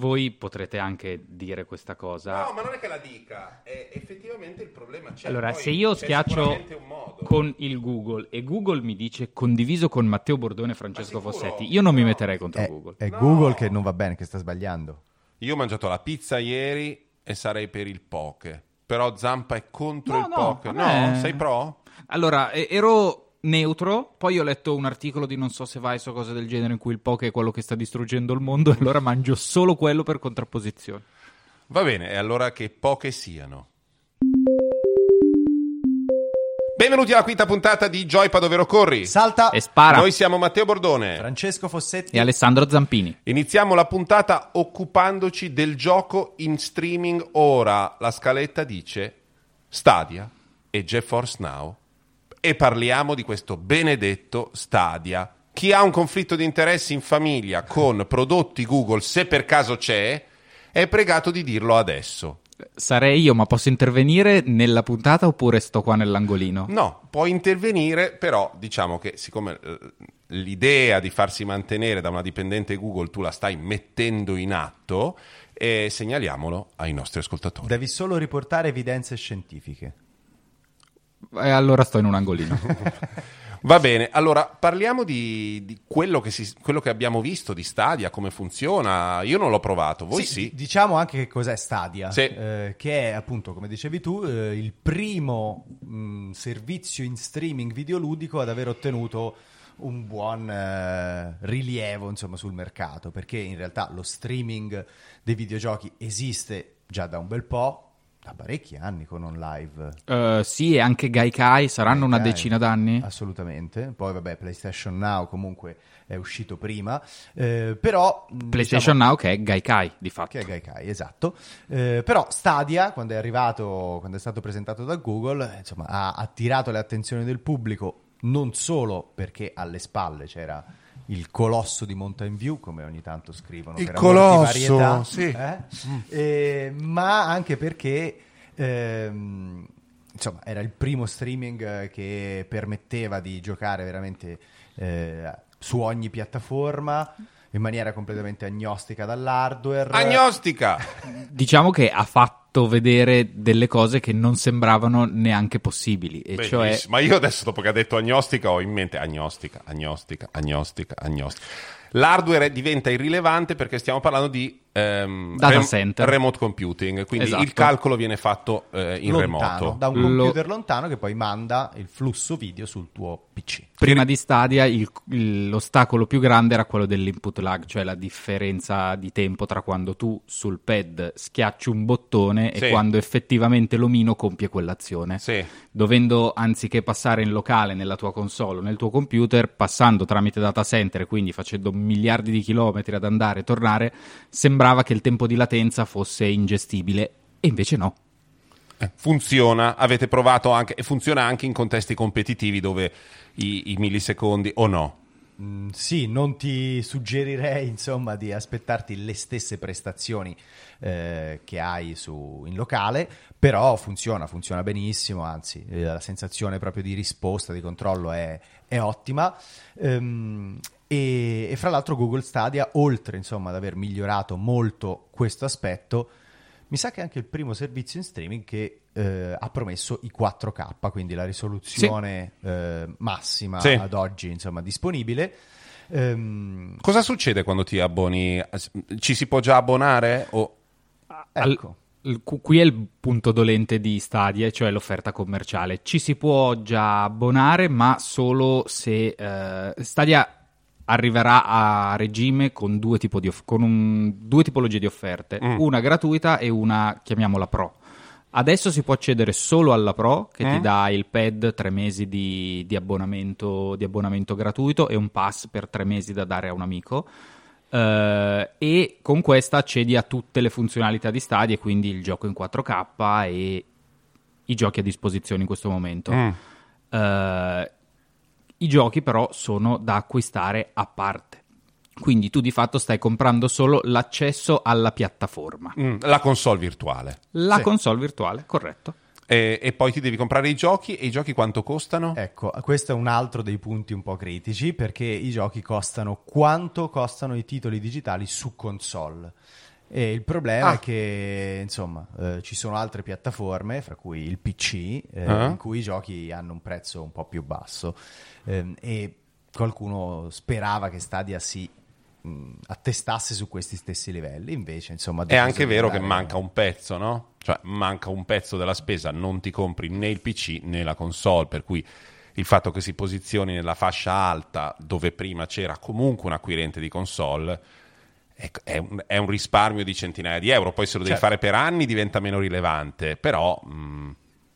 Voi potrete anche dire questa cosa. No, ma non è che la dica, è effettivamente il problema c'è. allora, Poi se io schiaccio con il Google e Google mi dice condiviso con Matteo Bordone e Francesco? Fossetti, io non mi No. metterei contro È, Google. è No. Google che non va bene, che sta sbagliando. Io ho mangiato la pizza ieri e sarei per il poke. Però Zampa è contro No, il no, poke. No, sei pro? Allora, ero neutro, poi ho letto un articolo di non so se vai o cose del genere in cui il poke è quello che sta distruggendo il mondo e allora mangio solo quello per contrapposizione. Va bene, e allora che poche siano. Benvenuti alla quinta puntata di Joypad ovvero corri. Salta E spara. Noi siamo Matteo Bordone. Francesco Fossetti. E Alessandro Zampini. Iniziamo la puntata occupandoci del gioco in streaming ora. La scaletta dice Stadia e GeForce Now e parliamo di questo benedetto Stadia. Chi ha un conflitto di interessi in famiglia con prodotti Google, se per caso c'è, è pregato di dirlo adesso. Sarei io, ma posso intervenire nella puntata oppure sto qua nell'angolino? No, puoi intervenire, però diciamo che siccome eh, l'idea di farsi mantenere da una dipendente Google tu la stai mettendo in atto, eh, segnaliamolo ai nostri ascoltatori. Devi solo riportare evidenze scientifiche. E allora sto in un angolino. Va bene, allora parliamo di, di quello, che si- quello che abbiamo visto di Stadia, come funziona. Io non l'ho provato, voi sì. di- Diciamo anche che cos'è Stadia, Sì. eh, che è appunto, come dicevi tu, eh, il primo mh, servizio in streaming videoludico ad aver ottenuto un buon eh, rilievo insomma, sul mercato, perché in realtà lo streaming dei videogiochi esiste già da un bel po', da parecchi anni con On Live. Eh, sì, e anche Gaikai saranno una Gaikai. decina d'anni. Assolutamente. Poi, vabbè, PlayStation Now comunque è uscito prima. eh, però. mh, PlayStation diciamo, Now che è Gaikai, di fatto. Che è Gaikai, esatto. Eh, però Stadia, quando è arrivato, quando è stato presentato da Google, insomma, ha attirato le attenzioni del pubblico non solo perché alle spalle c'era il colosso di Mountain View, come ogni tanto scrivono, Il colosso, varietà, sì. eh? Eh, ma anche perché ehm, insomma era il primo streaming eh, che permetteva di giocare veramente eh, su ogni piattaforma in maniera completamente agnostica dall'hardware. Agnostica! Diciamo che ha fatto vedere delle cose che non sembravano neanche possibili, e cioè. Ma io adesso, dopo che ha detto agnostica, ho in mente agnostica, agnostica, agnostica, agnostica. L'hardware diventa irrilevante perché stiamo parlando di ehm, Data center. remote computing, quindi Esatto. il calcolo viene fatto eh, in lontano, remoto. da un Lo- computer lontano che poi manda il flusso video sul tuo PC. prima di Stadia il- il- l'ostacolo più grande era quello dell'input lag, cioè la differenza di tempo tra quando tu sul pad schiacci un bottone Sì. e quando effettivamente l'omino compie quell'azione. Sì. Dovendo anziché passare in locale nella tua console o nel tuo computer, passando tramite data center, quindi facendo miliardi di chilometri ad andare e tornare, sembrava che il tempo di latenza fosse ingestibile e invece no. Eh, Funziona, avete provato anche, e funziona anche in contesti competitivi dove i, i millisecondi o no? Mm, sì, non ti suggerirei insomma di aspettarti le stesse prestazioni eh, che hai su, in locale, però funziona, funziona benissimo, anzi eh, la sensazione proprio di risposta, di controllo è, è ottima. Ehm, e, e fra l'altro Google Stadia, oltre insomma ad aver migliorato molto questo aspetto, mi sa che è anche il primo servizio in streaming che eh, ha promesso i 4K, quindi la risoluzione eh, massima Sì. ad oggi insomma disponibile. Ehm, Cosa succede quando ti abboni? Ci si può già abbonare? O... Al- ecco. cu- qui è il punto dolente di Stadia, cioè l'offerta commerciale. Ci si può già abbonare, ma solo se eh, Stadia arriverà a regime con due, tipo di off- con un- due tipologie di offerte, Mm. una gratuita e una, chiamiamola Pro. Adesso si può accedere solo alla Pro, che ti Mm. dà il pad, tre mesi di, di abbonamento, di abbonamento gratuito e un pass per tre mesi da dare a un amico. Eh, e con questa accedi a tutte le funzionalità di Stadia, quindi il gioco in 4K e i giochi a disposizione in questo momento. Mm. Eh, I giochi però sono da acquistare a parte. Quindi tu di fatto stai comprando solo l'accesso alla piattaforma. Mm, La console virtuale. La Sì. console virtuale, corretto. E, e poi ti devi comprare i giochi. E i giochi quanto costano? Ecco, questo è un altro dei punti un po' critici perché i giochi costano quanto costano i titoli digitali su console. E il problema Ah. è che insomma eh, ci sono altre piattaforme, fra cui il PC, eh, Ah. in cui i giochi hanno un prezzo un po' più basso Ehm, e qualcuno sperava che Stadia si mh, attestasse su questi stessi livelli, invece insomma... È anche vero che manca un pezzo, no? Cioè, manca un pezzo della spesa, non ti compri né il PC né la console, per cui il fatto che si posizioni nella fascia alta, dove prima c'era comunque un acquirente di console, è, un, è un risparmio di centinaia di euro. Poi se lo devi Certo. fare per anni diventa meno rilevante, però... mm,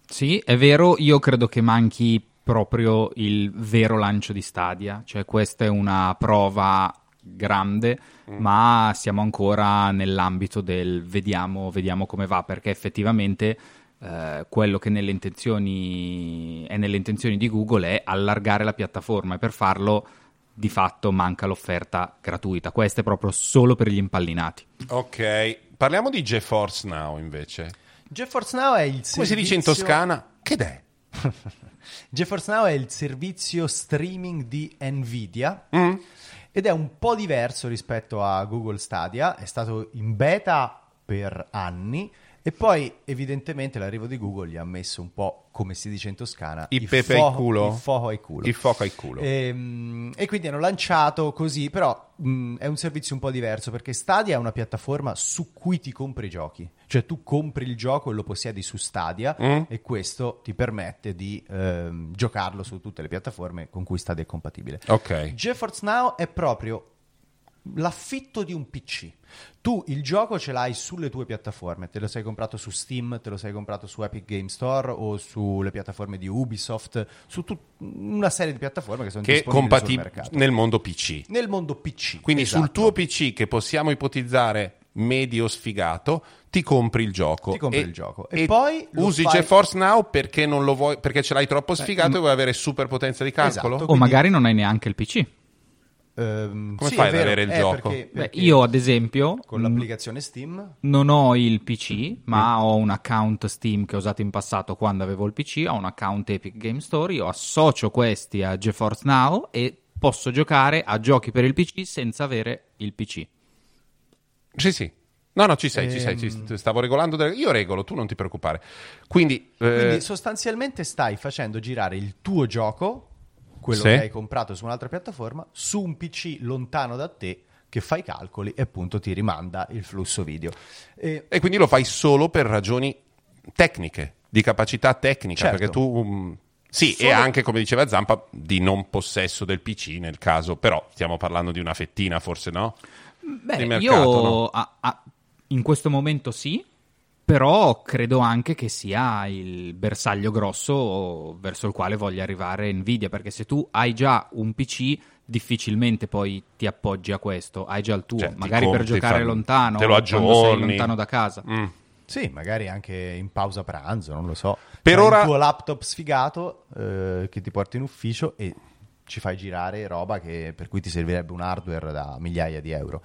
Sì, è vero, io credo che manchi proprio il vero lancio di Stadia, cioè questa è una prova grande, ma siamo ancora nell'ambito del vediamo, vediamo come va, perché effettivamente eh, quello che nelle intenzioni, è nelle intenzioni di Google è allargare la piattaforma e per farlo di fatto manca l'offerta gratuita. Questa è proprio solo per gli impallinati. ok, parliamo di GeForce Now invece. GeForce Now è il Come si dice in servizio- toscana? Che è? GeForce Now è il servizio streaming di Nvidia Mm? ed è un po' diverso rispetto a Google Stadia, è stato in beta per anni e poi evidentemente l'arrivo di Google gli ha messo un po', come si dice in toscana, Il pepe ai culo? il foco ai culo. Il fuoco al culo. Ehm, E, quindi hanno lanciato così, però mh, è un servizio un po' diverso perché Stadia è una piattaforma su cui ti compri i giochi, cioè tu compri il gioco e lo possiedi su Stadia Mm? e questo ti permette di ehm, giocarlo su tutte le piattaforme con cui Stadia è compatibile. Ok. GeForce Now è proprio l'affitto di un PC. Tu il gioco ce l'hai sulle tue piattaforme, te lo sei comprato su Steam, te lo sei comprato su Epic Game Store o sulle piattaforme di Ubisoft, su tut- una serie di piattaforme che sono Che mercato. nel mondo PC. Nel mondo PC. Quindi esatto. sul tuo PC che possiamo ipotizzare medio sfigato, ti compri il gioco. Ti compri il gioco. E poi lo usi fai- GeForce Now perché non lo vuoi, perché ce l'hai troppo sfigato e vuoi avere super potenza di calcolo? Esatto. O Quindi- magari non hai neanche il PC. Ehm, Come sì, fai ad avere il eh, gioco? perché- Beh, perché io ad esempio con l'applicazione Steam non ho il PC, ma ho un account Steam che ho usato in passato quando avevo il PC, ho un account Epic Game Store, io associo questi a GeForce Now e posso giocare a giochi per il PC senza avere il PC. Sì, sì. No, no, ci sei, ci sei. Ehm. ci- stavo regolando. delle- Io regolo, tu non ti preoccupare. Quindi, eh, Quindi sostanzialmente stai facendo girare il tuo gioco, quello Sì. che hai comprato su un'altra piattaforma, su un PC lontano da te che fa i calcoli e appunto ti rimanda il flusso video. E e quindi lo fai solo per ragioni tecniche, di capacità tecnica, Certo. perché tu... mm, sì, Solo- e anche, come diceva Zampa, di non possesso del PC nel caso, però stiamo parlando di una fettina, forse no? Beh, mercato, io no? a- a- in questo momento sì, però credo anche che sia il bersaglio grosso verso il quale voglia arrivare Nvidia, perché se tu hai già un PC difficilmente poi ti appoggi a questo, hai già il tuo, Cioè, magari per compri, giocare fa- lontano, te lo quando sei aggiorni. lontano da casa. Mm. sì, magari anche in pausa pranzo, non lo so. Per C'hai ora- il tuo laptop sfigato eh, che ti porti in ufficio e ci fai girare roba che- per cui ti servirebbe un hardware da migliaia di euro.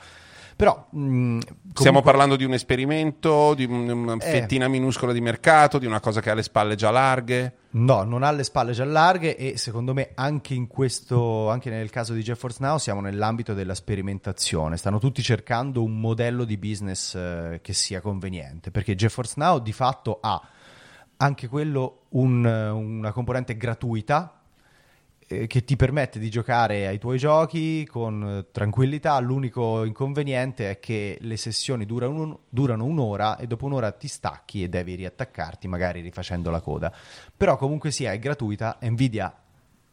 Però mh, Stiamo comunque- parlando di un esperimento, di un- una Eh. fettina minuscola di mercato, di una cosa che ha le spalle già larghe. No, non ha le spalle già larghe e secondo me anche in questo, anche nel caso di GeForce Now siamo nell'ambito della sperimentazione. Stanno tutti cercando un modello di business eh, che sia conveniente, perché GeForce Now di fatto ha anche quello un- una componente gratuita eh, che ti permette di giocare ai tuoi giochi con eh, tranquillità. L'unico inconveniente è che le sessioni durano, un- durano un'ora e dopo un'ora ti stacchi e devi riattaccarti, magari rifacendo la coda. Però comunque sia, è gratuita. Nvidia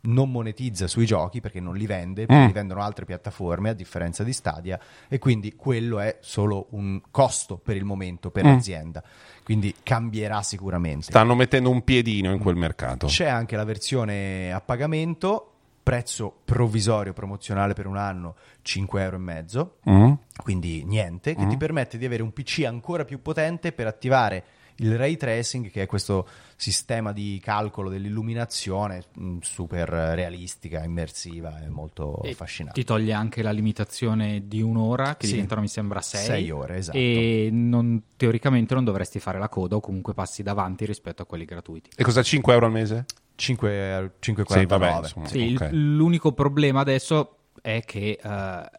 non monetizza sui giochi perché non li vende, Mm. li vendono altre piattaforme a differenza di Stadia e quindi quello è solo un costo per il momento per Mm. l'azienda. Quindi cambierà sicuramente. Stanno mettendo un piedino in quel mercato. C'è anche la versione a pagamento, prezzo provvisorio promozionale per un anno, 5 euro e mezzo, Mm. quindi niente, che ti permette di avere un PC ancora più potente per attivare il ray tracing, che è questo sistema di calcolo dell'illuminazione mh, super realistica, immersiva e molto E affascinante. Ti toglie anche la limitazione di un'ora, che Sì. diventano, mi sembra, sei. Sei ore, esatto. E non- teoricamente non dovresti fare la coda o comunque passi davanti rispetto a quelli gratuiti. E cosa 5 euro al mese? 5, Sì, 5,49. vabbè, insomma. Sì, il- ok. l'unico problema adesso è che eh,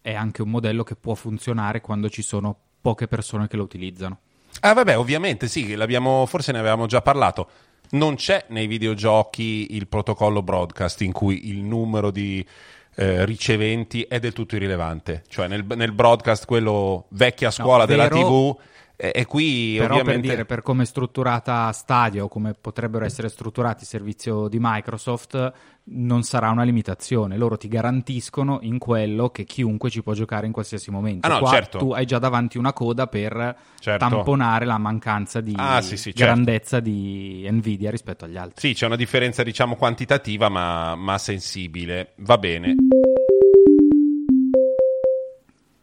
è anche un modello che può funzionare quando ci sono poche persone che lo utilizzano. Ah, vabbè, ovviamente sì, l'abbiamo, forse ne avevamo già parlato. Non c'è nei videogiochi il protocollo broadcast in cui il numero di eh, riceventi è del tutto irrilevante. Cioè nel, nel broadcast, quello vecchia scuola No, della TV, e, e qui Però ovviamente... per dire, per come è strutturata Stadia o come potrebbero essere strutturati il servizio di Microsoft, non sarà una limitazione. Loro ti garantiscono in quello che chiunque ci può giocare in qualsiasi momento. Ah, no, Qua certo. tu hai già davanti una coda per Certo. tamponare la mancanza di Ah, sì, sì, certo. grandezza di Nvidia rispetto agli altri. Sì, c'è una differenza, diciamo, quantitativa, ma, ma sensibile. Va bene.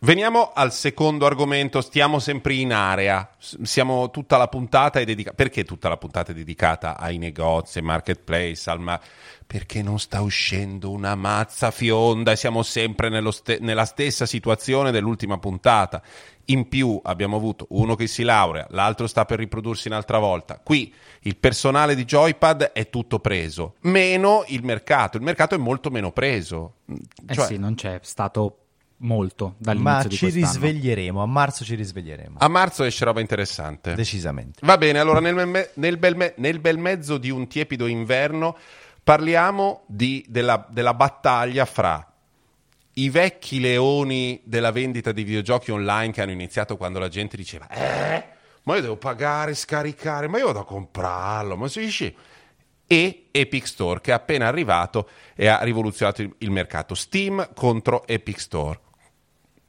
Veniamo al secondo argomento, stiamo sempre in area, siamo tutta la puntata è dedicata, perché tutta la puntata è dedicata ai negozi, ai marketplace, al ma... perché non sta uscendo una mazza fionda e siamo sempre nello ste- nella stessa situazione dell'ultima puntata. In più abbiamo avuto uno che si laurea, l'altro sta per riprodursi un'altra volta. Qui il personale di Joypad è tutto preso, meno il mercato. Il mercato è molto meno preso. Eh Cioè, sì, non c'è stato molto dall'inizio Ma di ci risveglieremo, a marzo ci risveglieremo. A marzo esce roba interessante. Decisamente. Va bene, allora nel, me- nel bel me- nel bel mezzo di un tiepido inverno parliamo di- della, della battaglia fra i vecchi leoni della vendita di videogiochi online che hanno iniziato quando la gente diceva eh, ma io devo pagare, scaricare, ma io vado a comprarlo, ma si dice e Epic Store che è appena arrivato e ha rivoluzionato il mercato. Steam contro Epic Store.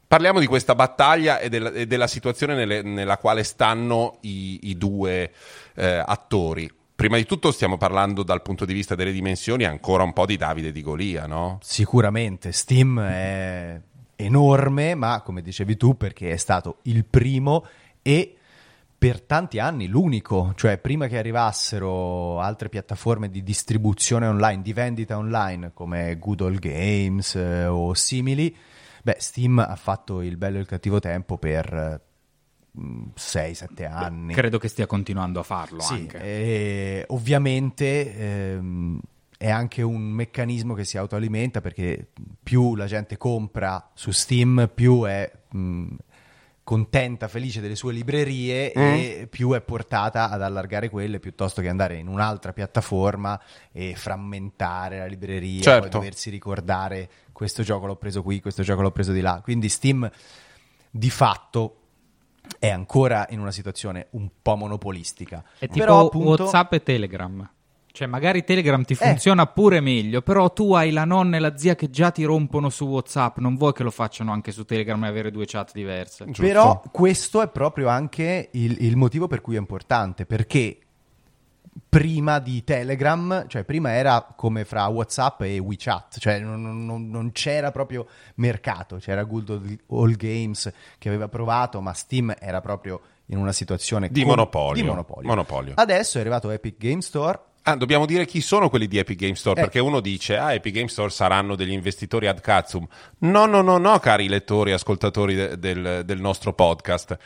Parliamo di questa battaglia e della, e della situazione nelle- nella quale stanno i, i due eh, attori. Prima di tutto stiamo parlando dal punto di vista delle dimensioni ancora un po' di Davide di Golia, no? Sicuramente Steam è enorme, ma come dicevi tu, perché è stato il primo e per tanti anni l'unico, cioè prima che arrivassero altre piattaforme di distribuzione online, di vendita online come Good Games eh, o simili, beh, Steam ha fatto il bello e il cattivo tempo per 6-7 anni. Credo che stia continuando a farlo Sì, anche. e ovviamente ehm, è anche un meccanismo che si autoalimenta perché più la gente compra su Steam, più è mh, contenta, felice delle sue librerie Mm. e più è portata ad allargare quelle piuttosto che andare in un'altra piattaforma e frammentare la libreria, Certo. poi doversi ricordare questo gioco l'ho preso qui, questo gioco l'ho preso di là. Quindi Steam di fatto è ancora in una situazione un po' monopolistica. È tipo Però appunto WhatsApp e Telegram. Cioè, magari Telegram ti funziona pure meglio, però tu hai la nonna e la zia che già ti rompono su WhatsApp, non vuoi che lo facciano anche su Telegram e avere due chat diverse. Giusto. Però questo è proprio anche il, il motivo per cui è importante, perché prima di Telegram, cioè prima era come fra WhatsApp e WeChat, cioè non, non- non c'era proprio mercato, c'era Good All Games che aveva provato, ma Steam era proprio in una situazione Di com- monopolio. di monopolio. Monopolio. Adesso è arrivato Epic Game Store Ah, dobbiamo dire chi sono quelli di Epic Game Store, Eh. perché uno dice, ah, Epic Game Store saranno degli investitori ad cazzo. No, no, no, no, cari lettori e ascoltatori de- del, del nostro podcast.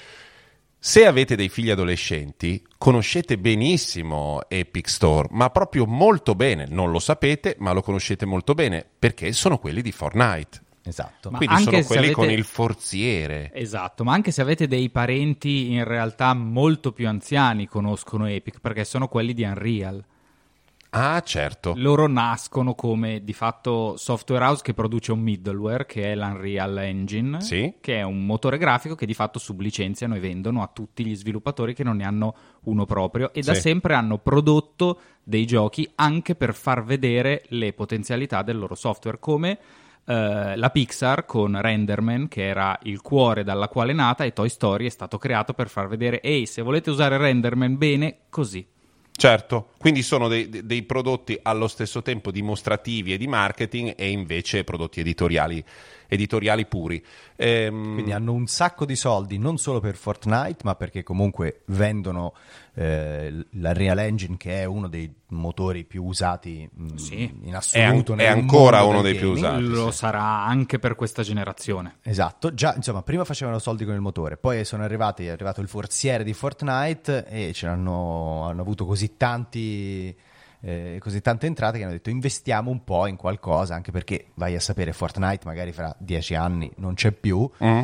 Se avete dei figli adolescenti, conoscete benissimo Epic Store, ma proprio molto bene. Non lo sapete, ma lo conoscete molto bene, perché sono quelli di Fortnite. Esatto. Ma Quindi anche sono quelli avete- con il forziere. Esatto, ma anche se avete dei parenti in realtà molto più anziani conoscono Epic, perché sono quelli di Unreal. Ah, certo. Loro nascono come di fatto software house che produce un middleware che è l'Unreal Engine, Sì. che è un motore grafico che di fatto sublicenziano e vendono a tutti gli sviluppatori che non ne hanno uno proprio e da Sì. sempre hanno prodotto dei giochi anche per far vedere le potenzialità del loro software, come eh, la Pixar con Renderman, che era il cuore dalla quale è nata, e Toy Story è stato creato per far vedere, ehi, se volete usare Renderman bene, così. Certo, quindi sono dei, dei- prodotti allo stesso tempo dimostrativi e di marketing e invece prodotti editoriali, editoriali puri. Ehm, Quindi hanno un sacco di soldi non solo per Fortnite, ma perché comunque vendono eh, la Real Engine, che è uno dei motori più usati mh, Sì. in È an- assoluto. è nel ancora mondo uno dei più gaming. usati. Lo sì. sarà anche per questa generazione. Esatto, già insomma, prima facevano soldi con il motore, poi sono arrivati, è arrivato il forziere di Fortnite e ce l'hanno hanno avuto così tanti. Eh, così tante entrate che hanno detto investiamo un po' in qualcosa anche perché vai a sapere Fortnite magari fra dieci anni non c'è più Mm.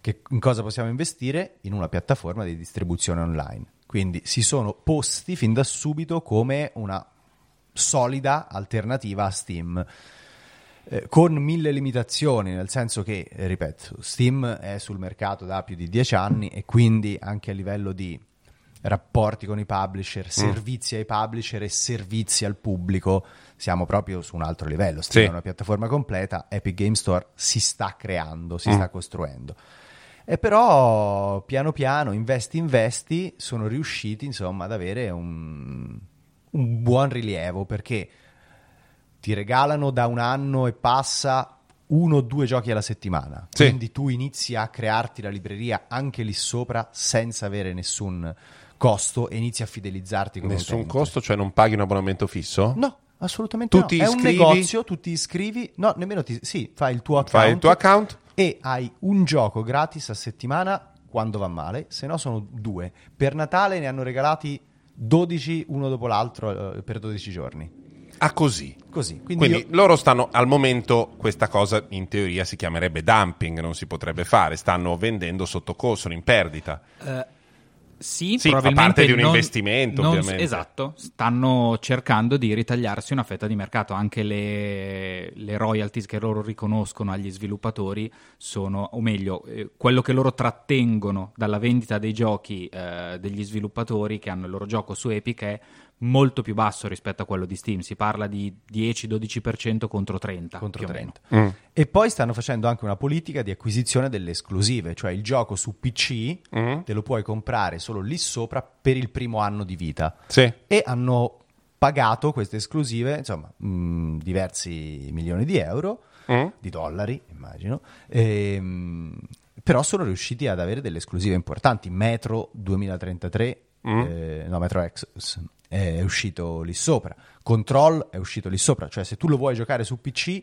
Che, in cosa possiamo investire? In una piattaforma di distribuzione online. Quindi si sono posti fin da subito come una solida alternativa a Steam. Eh, con mille limitazioni, nel senso che, eh, ripeto, Steam è sul mercato da più di dieci anni e quindi anche a livello di rapporti con i publisher, servizi ai publisher e servizi al pubblico, siamo proprio su un altro livello. Steam Sì. è una piattaforma completa, Epic Game Store si sta creando, si Mm. sta costruendo. E però piano piano, investi investi, sono riusciti insomma ad avere un, un buon rilievo perché ti regalano da un anno e passa uno o due giochi alla settimana. Sì. Quindi tu inizi a crearti la libreria anche lì sopra senza avere nessun costo e inizi a fidelizzarti come Nessun costo, cioè non paghi un abbonamento fisso? No, assolutamente Tu no. ti È un iscrivi? negozio, tu ti iscrivi, no, nemmeno ti sì, fai il tuo account Fai il tuo account? e hai un gioco gratis a settimana quando va male, se no sono due. Per Natale ne hanno regalati 12 uno dopo l'altro eh, per 12 giorni. Ah, così. Così. Quindi, Quindi io- loro stanno, al momento, questa cosa in teoria si chiamerebbe dumping, non si potrebbe fare, stanno vendendo sotto costo, sono in perdita. Sì, Sì, fa parte di un non- investimento, non- ovviamente. Esatto, stanno cercando di ritagliarsi una fetta di mercato. Anche le, le royalties che loro riconoscono agli sviluppatori sono, o meglio, eh, quello che loro trattengono dalla vendita dei giochi eh, degli sviluppatori che hanno il loro gioco su Epic è molto più basso rispetto a quello di Steam. Si parla di 10-12% contro 30. contro più o meno. 30. Mm. E poi stanno facendo anche una politica di acquisizione delle esclusive, cioè il gioco su PC Mm. te lo puoi comprare solo lì sopra per il primo anno di vita. Sì. E hanno pagato queste esclusive, insomma, mh, diversi milioni di euro, Mm. di dollari, immagino. Ehm, però sono riusciti ad avere delle esclusive importanti. Metro 2033, Mm. eh, no, Metro Exodus è uscito lì sopra. Control è uscito lì sopra. Cioè, se tu lo vuoi giocare su PC,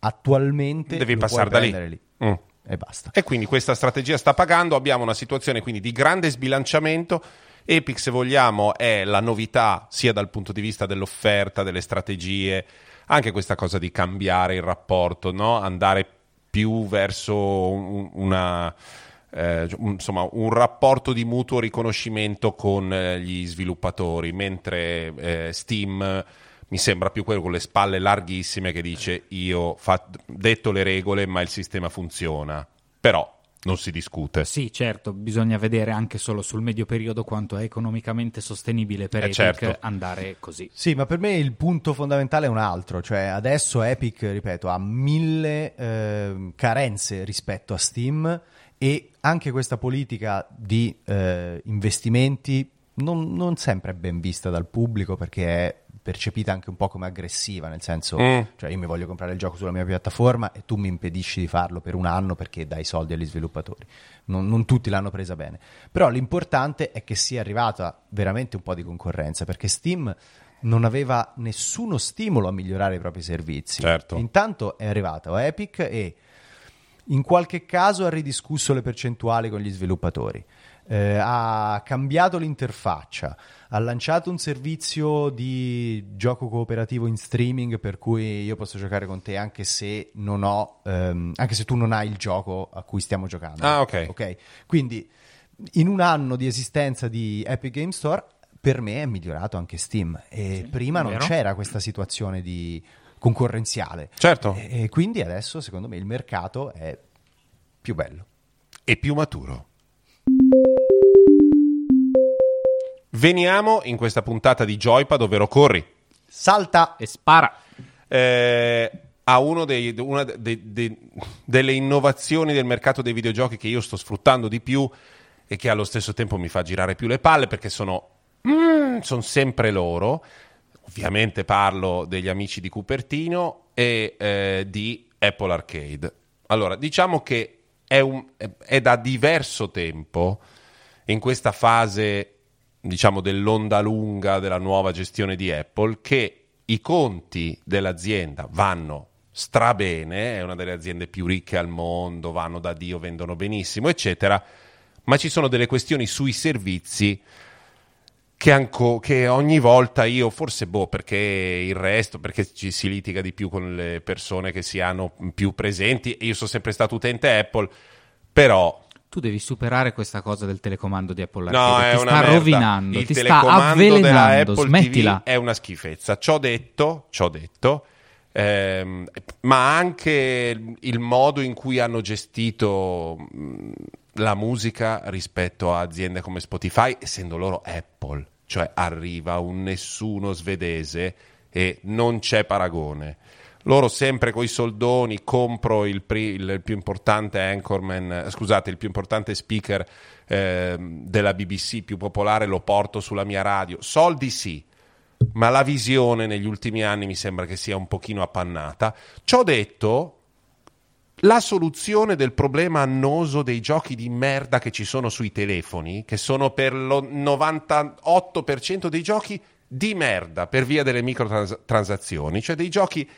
attualmente Devi passare da lì. prendere Mm. E basta. E quindi questa strategia sta pagando, abbiamo una situazione quindi di grande sbilanciamento. Epic, se vogliamo, è la novità sia dal punto di vista dell'offerta, delle strategie, anche questa cosa di cambiare il rapporto, no? andare più verso un- una, eh, un- insomma, un rapporto di mutuo riconoscimento con eh, gli sviluppatori, mentre eh, Steam mi sembra più quello con le spalle larghissime che dice io ho detto le regole ma il sistema funziona, però non si discute. Sì, certo, bisogna vedere anche solo sul medio periodo quanto è economicamente sostenibile per Eh, Epic certo. andare così. Sì, ma per me il punto fondamentale è un altro, cioè adesso Epic, ripeto, ha mille ehm, carenze rispetto a Steam e anche questa politica di eh, investimenti non, non sempre è ben vista dal pubblico perché è percepita anche un po' come aggressiva, nel senso, Mm. cioè io mi voglio comprare il gioco sulla mia piattaforma e tu mi impedisci di farlo per un anno perché dai soldi agli sviluppatori. Non, non tutti l'hanno presa bene. Però l'importante è che sia arrivata veramente un po' di concorrenza perché Steam non aveva nessuno stimolo a migliorare i propri servizi. Certo. Intanto è arrivato Epic e in qualche caso ha ridiscusso le percentuali con gli sviluppatori, eh, ha cambiato l'interfaccia, ha lanciato un servizio di gioco cooperativo in streaming per cui io posso giocare con te anche se non ho, ehm, anche se tu non hai il gioco a cui stiamo giocando. Ah, ok. Ok? Quindi in un anno di esistenza di Epic Game Store per me è migliorato anche Steam e prima non vero. c'era questa situazione di concorrenziale. Certo, E e quindi adesso, secondo me, il mercato è più bello. e più maturo. Veniamo in questa puntata di Joypad, ovvero Corri. Salta! E spara. eh, a uno dei- una de- de- delle innovazioni del mercato dei videogiochi che io sto sfruttando di più e che allo stesso tempo mi fa girare più le palle perché sono, mm, sono sempre loro. Ovviamente parlo degli amici di Cupertino e eh, di Apple Arcade. Allora, diciamo che è, un- è- da diverso tempo in questa fase, diciamo, dell'onda lunga della nuova gestione di Apple che i conti dell'azienda vanno strabene, è una delle aziende più ricche al mondo, vanno da Dio, vendono benissimo, eccetera, ma ci sono delle questioni sui servizi che, anco- che ogni volta io, forse boh, perché il resto, perché ci si litiga di più con le persone che si hanno più presenti, io sono sempre stato utente Apple, però tu devi superare questa cosa del telecomando di Apple No, Arcade. è ti una sta merda. rovinando, Il ti sta avvelenando. Apple Smettila. TV è una schifezza. Ciò detto, ciò detto ehm, ma anche il modo in cui hanno gestito la musica rispetto a aziende come Spotify, essendo loro Apple, cioè arriva un nessuno svedese e non c'è paragone. Loro sempre coi soldoni compro il, pri- il- più importante anchorman, eh, scusate, il più importante speaker ehm, della BBC più popolare, lo porto sulla mia radio. Soldi sì, ma la visione negli ultimi anni mi sembra che sia un pochino appannata. Ciò detto, la soluzione del problema annoso dei giochi di merda che ci sono sui telefoni, che sono per lo 98% dei giochi di merda per via delle microtransazioni, cioè dei giochi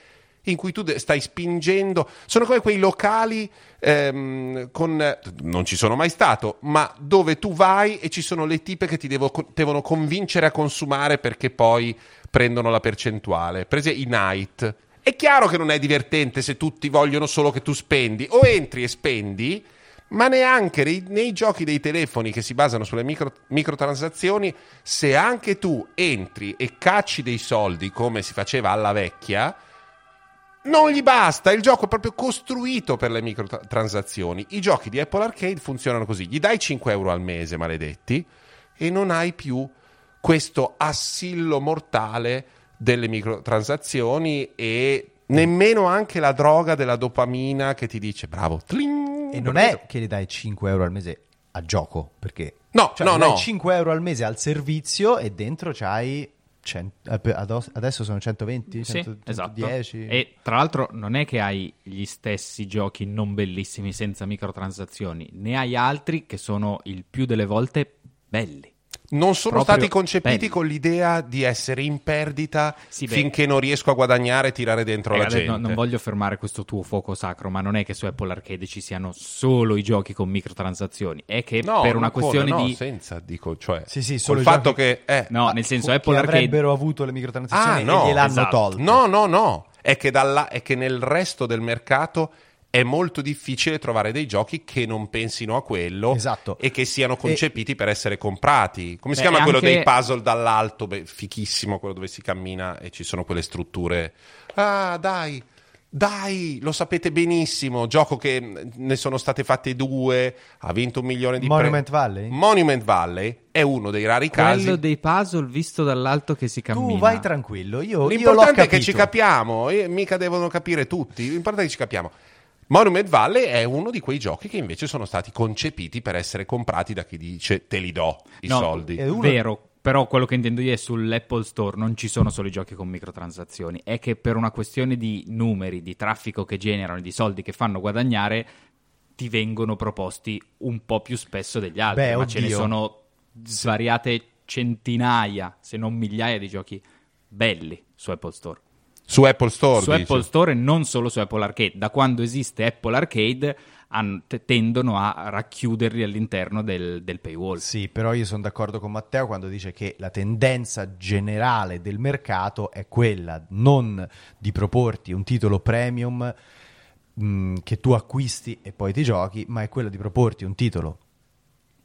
in cui tu stai spingendo, sono come quei locali ehm, con, non ci sono mai stato, ma dove tu vai e ci sono le tipe che ti devo- devono convincere a consumare perché poi prendono la percentuale. Prese i night. È chiaro che non è divertente se tutti vogliono solo che tu spendi, o entri e spendi, ma neanche nei, nei giochi dei telefoni che si basano sulle micro- microtransazioni, se anche tu entri e cacci dei soldi come si faceva alla vecchia, non gli basta, il gioco è proprio costruito per le microtransazioni. I giochi di Apple Arcade funzionano così: gli dai 5 euro al mese, maledetti, e non hai più questo assillo mortale delle microtransazioni e nemmeno anche la droga della dopamina che ti dice bravo. tling, E non è che gli dai 5 euro al mese a gioco, perché No, cioè, no, no. 5 euro al mese al servizio e dentro c'hai cen- eh, ados- adesso sono 120, Sì, 100, esatto. 110. E tra l'altro non è che hai gli stessi giochi non bellissimi senza microtransazioni, ne hai altri che sono il più delle volte belli. Non sono Proprio stati concepiti belli. con l'idea di essere in perdita Sì, finché non riesco a guadagnare e tirare dentro la Ragazzi, gente. no- non voglio fermare questo tuo fuoco sacro, ma non è che su Apple Arcade ci siano solo i giochi con microtransazioni, è che No, per una questione come, no, di... senza, dico, cioè, Sì, sì, solo i fatto che... eh, No, nel senso Apple Arcade... avrebbero avuto le microtransazioni Ah, no, e gliel'hanno esatto. tolte. No, no, no. È che, dalla- è che nel resto del mercato è molto difficile trovare dei giochi che non pensino a quello Esatto. e che siano concepiti per essere comprati. Come si Beh, chiama quello anche- dei puzzle dall'alto? Beh, fichissimo, quello dove si cammina e ci sono quelle strutture. Ah, dai. Dai, lo sapete benissimo, gioco che ne sono state fatte due, ha vinto un milione di pre- Monument Valley? Monument Valley è uno dei rari casi. Quello dei puzzle visto dall'alto che si cammina. Tu vai tranquillo, io, io l'ho L'importante è che ci capiamo, e mica devono capire tutti. L'importante è che ci capiamo. Monument Valley è uno di quei giochi che invece sono stati concepiti per essere comprati da chi dice te li do i No, soldi. è uno- Vero, però quello che intendo io è sull'Apple Store non ci sono solo i giochi con microtransazioni, è che per una questione di numeri, di traffico che generano, di soldi che fanno guadagnare, ti vengono proposti un po' più spesso degli altri, Beh, ma ce ne oddio. sono svariate centinaia, se non migliaia di giochi belli su Apple Store. Su Apple Store, su dici? Apple Store e non solo su Apple Arcade. Da quando esiste Apple Arcade tendono a racchiuderli all'interno del, del paywall. Sì, però io sono d'accordo con Matteo quando dice che la tendenza generale del mercato è quella non di proporti un titolo premium mh, che tu acquisti e poi ti giochi, ma è quella di proporti un titolo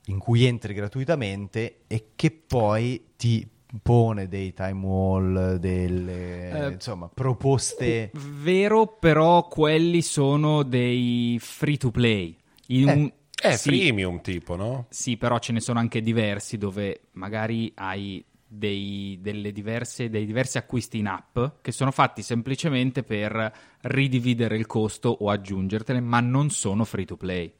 in cui entri gratuitamente e che poi ti pone dei time wall, delle Eh, insomma, proposte Vero, però quelli sono dei free to play. In Eh, un- È sì, freemium tipo, no? sì, però ce ne sono anche diversi dove magari hai dei, delle diverse, dei diversi acquisti in app che sono fatti semplicemente per ridividere il costo o aggiungertene, ma non sono free to play.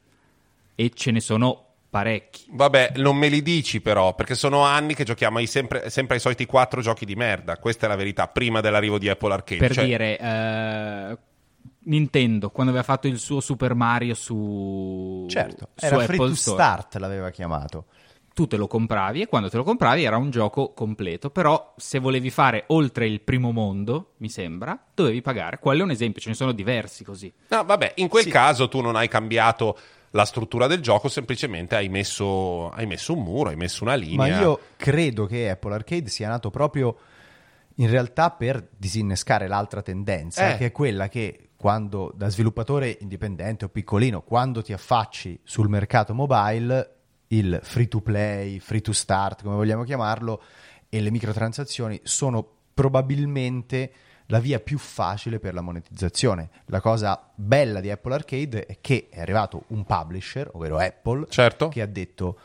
E ce ne sono parecchi. Vabbè, non me li dici però, perché sono anni che giochiamo ai sempre, sempre ai soliti quattro giochi di merda. Questa è la verità, prima dell'arrivo di Apple Arcade. Per Cioè, dire, eh, Nintendo, quando aveva fatto il suo Super Mario su, certo, su era Apple free to Store, start l'aveva chiamato. tu te lo compravi e quando te lo compravi era un gioco completo, però se volevi fare oltre il primo mondo, mi sembra, dovevi pagare. Quello è un esempio, ce ne sono diversi così. No, vabbè, in quel Sì. caso tu non hai cambiato la struttura del gioco, semplicemente hai messo, hai messo un muro, hai messo una linea. Ma io credo che Apple Arcade sia nato proprio in realtà per disinnescare l'altra tendenza, Eh. che è quella che quando da sviluppatore indipendente o piccolino, quando ti affacci sul mercato mobile, il free to play, free to start, come vogliamo chiamarlo, e le microtransazioni sono probabilmente la via più facile per la monetizzazione. La cosa bella di Apple Arcade è che è arrivato un publisher, ovvero Apple, Certo. che ha detto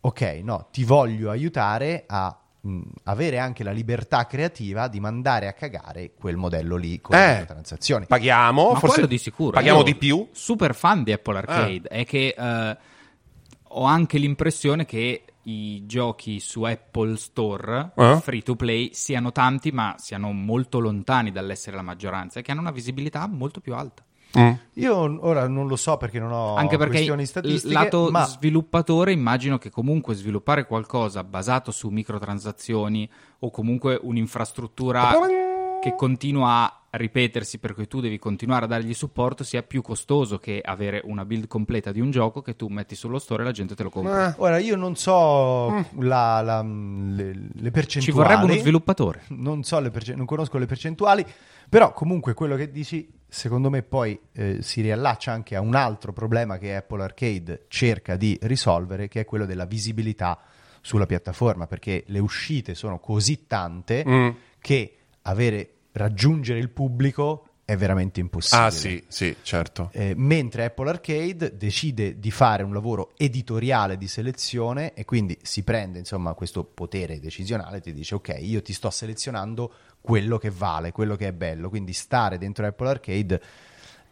ok, no, ti voglio aiutare a mh, avere anche la libertà creativa di mandare a cagare quel modello lì con Eh. le transazioni. Paghiamo, Ma forse quello di sicuro. Paghiamo Io di più? Super fan di Apple Arcade. È che eh, ho anche l'impressione che i giochi su Apple Store Eh? free to play siano tanti, ma siano molto lontani dall'essere la maggioranza e che hanno una visibilità molto più alta. Mm. Io ora non lo so perché non ho Anche perché questioni statistiche, lato ma sviluppatore immagino che comunque sviluppare qualcosa basato su microtransazioni o comunque un'infrastruttura che continua a ripetersi per cui tu devi continuare a dargli supporto sia più costoso che avere una build completa di un gioco che tu metti sullo store e la gente te lo compra. Eh, ora io non so la- la- le, le percentuali. Ci vorrebbe uno sviluppatore. non so le perce- non conosco le percentuali, però comunque quello che dici, secondo me, poi eh, si riallaccia anche a un altro problema che Apple Arcade cerca di risolvere, che è quello della visibilità sulla piattaforma, perché le uscite sono così tante mm. che avere raggiungere il pubblico è veramente impossibile. Ah sì, sì, certo. Eh, mentre Apple Arcade decide di fare un lavoro editoriale di selezione e quindi si prende insomma questo potere decisionale e ti dice ok io ti sto selezionando quello che vale, quello che è bello quindi stare dentro Apple Arcade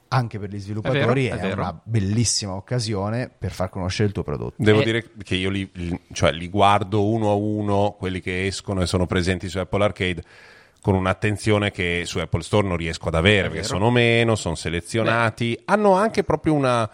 anche per gli sviluppatori È è, vero, è vero. una bellissima occasione per far conoscere il tuo prodotto Devo Eh. dire che io li, li- cioè, li guardo uno a uno, quelli che escono e sono presenti su Apple Arcade, con un'attenzione che su Apple Store non riesco ad avere, perché sono meno, sono selezionati, hanno anche proprio una-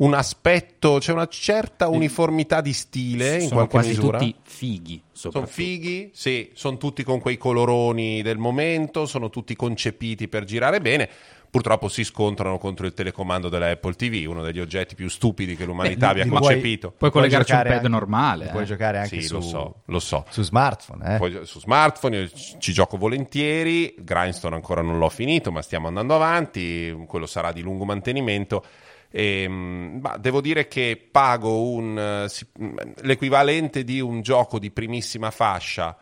un aspetto, c'è una certa uniformità di stile in Sono qualche quasi misura. tutti fighi. Sono fighi, sì, sono tutti con quei coloroni del momento, sono tutti concepiti per girare bene. Purtroppo si scontrano contro il telecomando della Apple TV, uno degli oggetti più stupidi che l'umanità Beh, abbia li puoi- concepito. Puoi collegarci un pad anche- normale. li puoi eh. giocare anche Sì, su, lo so, lo so. su smartphone eh. Poi su smartphone io ci gioco volentieri, Grindstone ancora non l'ho finito, ma stiamo andando avanti, quello sarà di lungo mantenimento. E, mm, ma devo dire che pago un, eh, mm, l'equivalente di un gioco di primissima fascia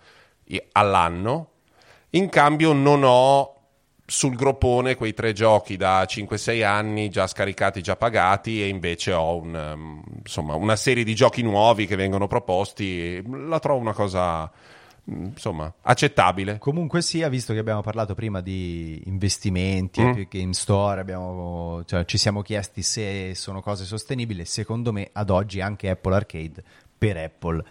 all'anno, in cambio non ho sul groppone quei tre giochi da 5-6 anni già scaricati, già pagati e invece ho un, ehm, insomma, una serie di giochi nuovi che vengono proposti. La trovo una cosa mm, insomma accettabile. Comunque sia, visto che abbiamo parlato prima di investimenti, Mm. Epic Game Store, abbiamo- cioè, ci siamo chiesti se sono cose sostenibili, secondo me ad oggi anche Apple Arcade per Apple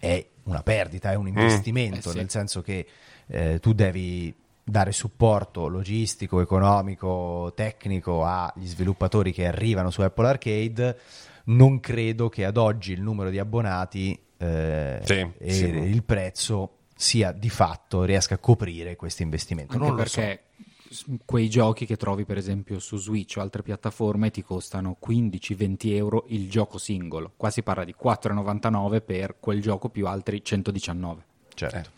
è una perdita, è un investimento, Eh sì. nel senso che eh, tu devi dare supporto logistico, economico, tecnico agli sviluppatori che arrivano su Apple Arcade. Non credo che ad oggi il numero di abbonati eh, Sì, e sì. il prezzo sia di fatto riesca a coprire questo investimento. Anche non so. perché s- quei giochi che trovi per esempio su Switch o altre piattaforme ti costano 15-20 euro il gioco singolo. Qua si parla di 4,99 per quel gioco più altri 119. Certo.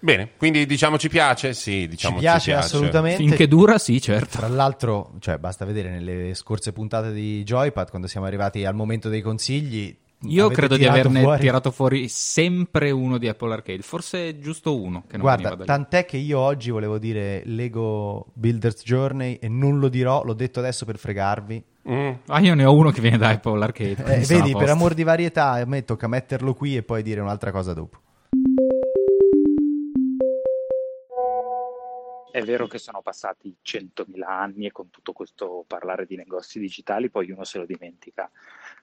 Bene, quindi diciamo ci piace? Sì, diciamo ci piace assolutamente. Finché dura, sì, certo. Tra l'altro, cioè, basta vedere nelle scorse puntate di Joypad, quando siamo arrivati al momento dei consigli. Io credo di averne fuori- tirato fuori sempre uno di Apple Arcade, forse giusto uno che non Guarda, tant'è che io oggi volevo dire Lego Builders Journey e non lo dirò, l'ho detto adesso per fregarvi. Mm. Ah, io ne ho uno che viene da Apple Arcade. Eh, vedi, per amor di varietà, a me tocca metterlo qui e poi dire un'altra cosa dopo. È vero che sono passati 100.000 anni e con tutto questo parlare di negozi digitali poi uno se lo dimentica,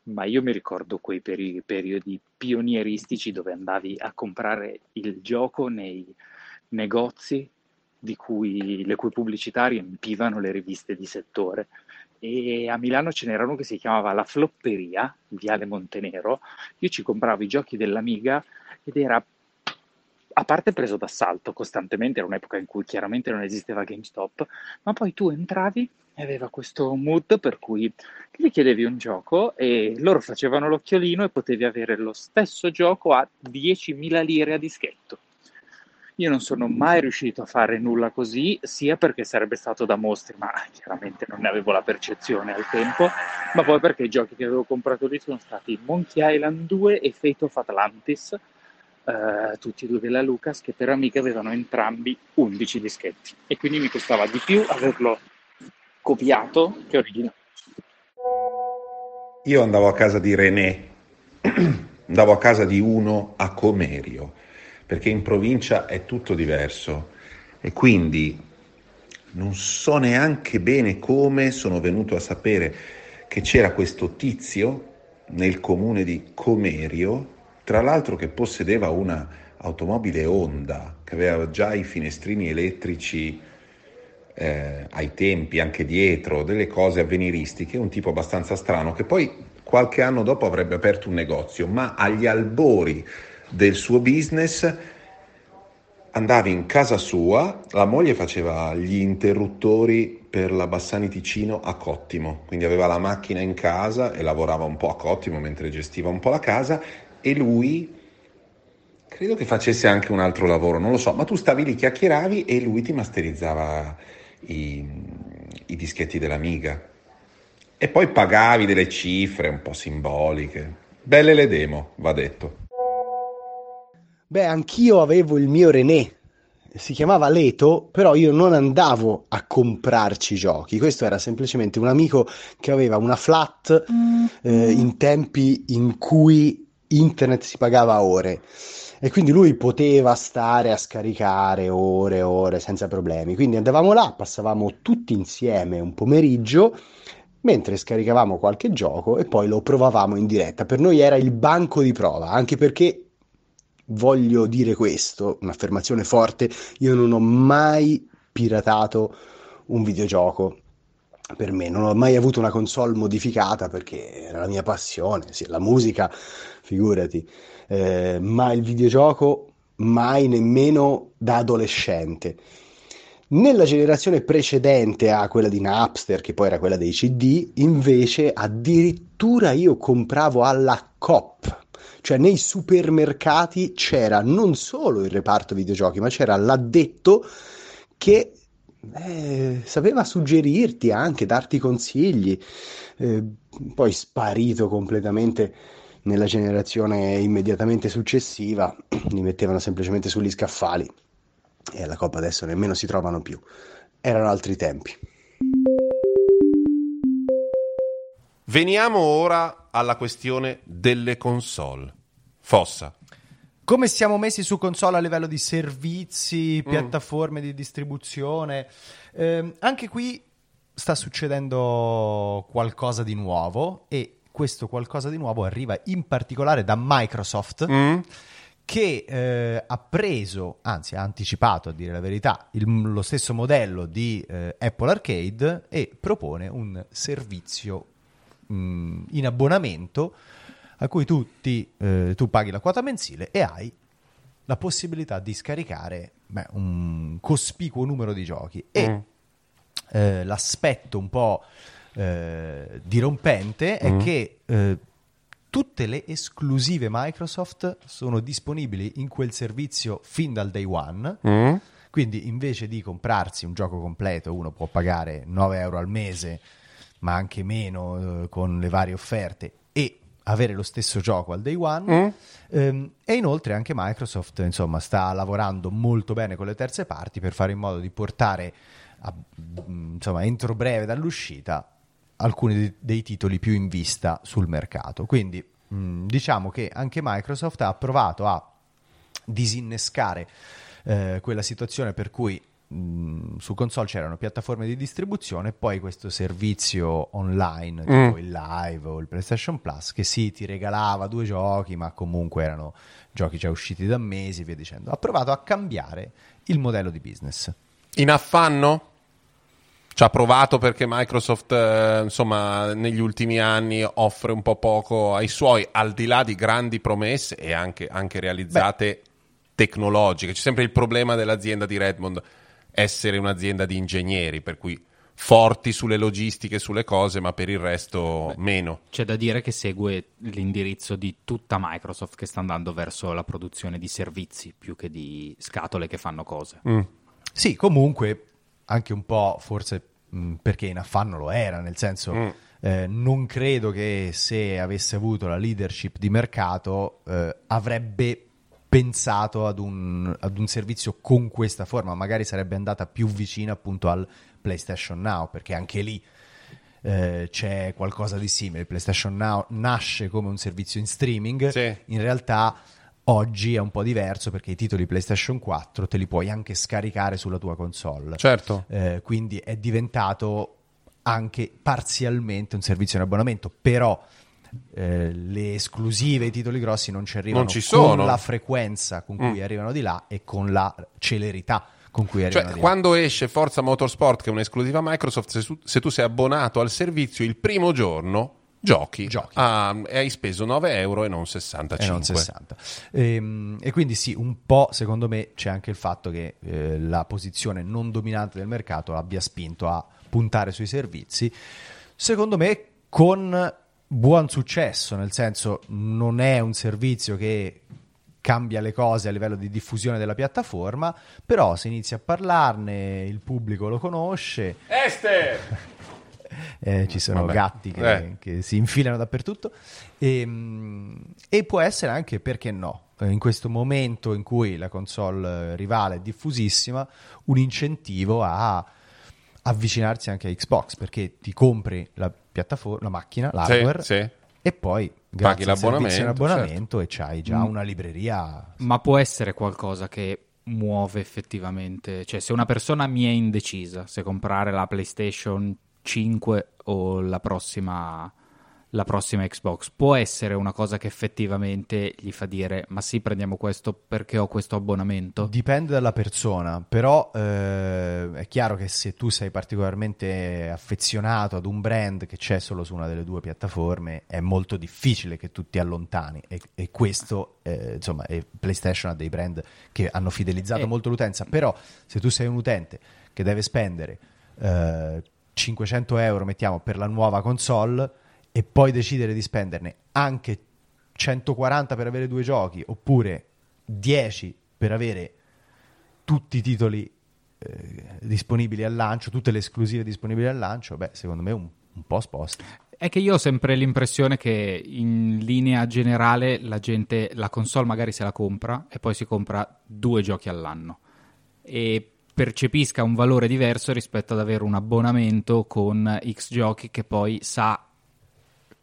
ma io mi ricordo quei peri- periodi pionieristici dove andavi a comprare il gioco nei negozi di cui, le cui pubblicità riempivano le riviste di settore. E a Milano ce n'era uno che si chiamava La Flopperia, Viale Montenero. Io ci compravo i giochi dell'Amiga ed era a parte preso d'assalto costantemente, era un'epoca in cui chiaramente non esisteva GameStop, ma poi tu entravi e aveva questo mood per cui gli chiedevi un gioco e loro facevano l'occhiolino e potevi avere lo stesso gioco a 10.000 lire a dischetto. Io non sono mai riuscito a fare nulla così, sia perché sarebbe stato da mostri, ma chiaramente non ne avevo la percezione al tempo, ma poi perché i giochi che avevo comprato lì sono stati Monkey Island 2 e Fate of Atlantis, eh, tutti e due della Lucas, che per amiche avevano entrambi 11 dischetti. E quindi mi costava di più averlo copiato che originale. Io andavo a casa di René, andavo a casa di uno a Comerio, perché in provincia è tutto diverso. E quindi non so neanche bene come sono venuto a sapere che c'era questo tizio nel comune di Comerio, tra l'altro che possedeva una automobile Honda, che aveva già i finestrini elettrici eh, ai tempi, anche dietro, delle cose avveniristiche, un tipo abbastanza strano che poi qualche anno dopo avrebbe aperto un negozio, ma agli albori del suo business andavi in casa sua, la moglie faceva gli interruttori per la Bassani Ticino a Cottimo, quindi aveva la macchina in casa e lavorava un po' a Cottimo mentre gestiva un po' la casa e lui credo che facesse anche un altro lavoro, non lo so, ma tu stavi lì, chiacchieravi e lui ti masterizzava i, i dischetti dell'Amiga. E poi pagavi delle cifre un po' simboliche. Belle le demo, va detto. Beh, anch'io avevo il mio René. Si chiamava Leto, però io non andavo a comprarci giochi. Questo era semplicemente un amico che aveva una flat eh, in tempi in cui internet si pagava ore e quindi lui poteva stare a scaricare ore e ore senza problemi. Quindi andavamo là, passavamo tutti insieme un pomeriggio mentre scaricavamo qualche gioco e poi lo provavamo in diretta. Per noi era il banco di prova, anche perché voglio dire questo, un'affermazione forte, io non ho mai piratato un videogioco. Per me non ho mai avuto una console modificata perché era la mia passione, sì, la musica, figurati eh, ma il videogioco mai nemmeno da adolescente. Nella generazione precedente a quella di Napster, che poi era quella dei CD, invece addirittura io compravo alla COP, cioè nei supermercati c'era non solo il reparto videogiochi, ma c'era l'addetto che eh, sapeva suggerirti anche, darti consigli, eh, poi sparito completamente nella generazione immediatamente successiva li mettevano semplicemente sugli scaffali e alla Coppa adesso nemmeno si trovano più. Erano altri tempi. Veniamo ora alla questione delle console. Fossa. Come siamo messi su console a livello di servizi, mm. piattaforme mm. di distribuzione? Eh, anche qui sta succedendo qualcosa di nuovo e questo qualcosa di nuovo arriva in particolare da Microsoft. Mm. Che eh, ha preso, anzi ha anticipato a dire la verità, il, lo stesso modello di eh, Apple Arcade e propone un servizio mh, mm, in abbonamento a cui tu, ti, eh, tu paghi la quota mensile e hai la possibilità di scaricare beh, un cospicuo numero di giochi. E mm. eh, l'aspetto un po' eh, dirompente è mm. che eh, tutte le esclusive Microsoft sono disponibili in quel servizio fin dal day one. Mm. Quindi invece di comprarsi un gioco completo, uno può pagare 9 euro al mese, ma anche meno eh, con le varie offerte e avere lo stesso gioco al day one. Mm. Ehm, e inoltre anche Microsoft insomma, sta lavorando molto bene con le terze parti per fare in modo di portare a, insomma, entro breve dall'uscita alcuni dei titoli più in vista sul mercato. Quindi mh, diciamo che anche Microsoft ha provato a disinnescare eh, quella situazione per cui mh, su console c'erano piattaforme di distribuzione e poi questo servizio online mm. tipo il live o il PlayStation Plus che sì ti regalava due giochi ma comunque erano giochi già usciti da mesi via dicendo ha provato a cambiare il modello di business in affanno? Ci ha provato perché Microsoft, eh, insomma, negli ultimi anni offre un po' poco ai suoi, al di là di grandi promesse e anche, anche realizzate Beh. tecnologiche. C'è sempre il problema dell'azienda di Redmond essere un'azienda di ingegneri, per cui forti sulle logistiche, sulle cose, ma per il resto meno. C'è da dire che segue l'indirizzo di tutta Microsoft che sta andando verso la produzione di servizi più che di scatole che fanno cose. Mm. Sì, comunque anche un po' forse mh, perché in affanno lo era, nel senso Mm. eh, non credo che se avesse avuto la leadership di mercato eh, avrebbe pensato ad un, ad un servizio con questa forma, magari sarebbe andata più vicina appunto al PlayStation Now, perché anche lì eh, c'è qualcosa di simile. Il PlayStation Now nasce come un servizio in streaming, Sì. in realtà oggi è un po' diverso perché i titoli PlayStation 4 te li puoi anche scaricare sulla tua console. Certo. Eh, quindi è diventato anche parzialmente un servizio in abbonamento, però eh, le esclusive, i titoli grossi non ci arrivano Non ci sono. con la frequenza con cui Mm. arrivano di là e con la celerità con cui arrivano Cioè, di là. quando esce Forza Motorsport, che è un'esclusiva Microsoft, se tu, se tu sei abbonato al servizio, il primo giorno giochi, Giochi. Ah, e hai speso 9 euro e non 65. e non 60. Ehm, E, quindi sì, un po' secondo me c'è anche il fatto che eh, la posizione non dominante del mercato abbia spinto a puntare sui servizi. Secondo me con buon successo, nel senso non è un servizio che cambia le cose a livello di diffusione della piattaforma, però si inizia a parlarne, il pubblico lo conosce, Esther! eh, ci sono Vabbè. gatti che, Eh. che si infilano dappertutto e, mm, e può essere anche perché no eh, in questo momento in cui la console eh, rivale è diffusissima un incentivo a avvicinarsi anche a Xbox perché ti compri la piattaforma la macchina l'hardware Sì, sì. e poi al l'abbonamento, servizio in abbonamento e c'hai già una libreria Ma può essere qualcosa che muove effettivamente, cioè se una persona mi è indecisa se comprare la PlayStation 5 o la prossima, la prossima Xbox, può essere una cosa che effettivamente gli fa dire ma sì prendiamo questo perché ho questo abbonamento? Dipende dalla persona, però eh, è chiaro che se tu sei particolarmente affezionato ad un brand che c'è solo su una delle due piattaforme, è molto difficile che tu ti allontani e, e questo, eh, insomma, e PlayStation ha dei brand che hanno fidelizzato Eh. molto l'utenza, però se tu sei un utente che deve spendere eh, 500 euro, mettiamo, per la nuova console e poi decidere di spenderne anche 140 per avere due giochi oppure 10 per avere tutti i titoli eh, disponibili al lancio, tutte le esclusive disponibili al lancio, beh, secondo me un, un po' sposta. È che io ho sempre l'impressione che in linea generale la gente la console magari se la compra e poi si compra due giochi all'anno e percepisca un valore diverso rispetto ad avere un abbonamento con X giochi che poi sa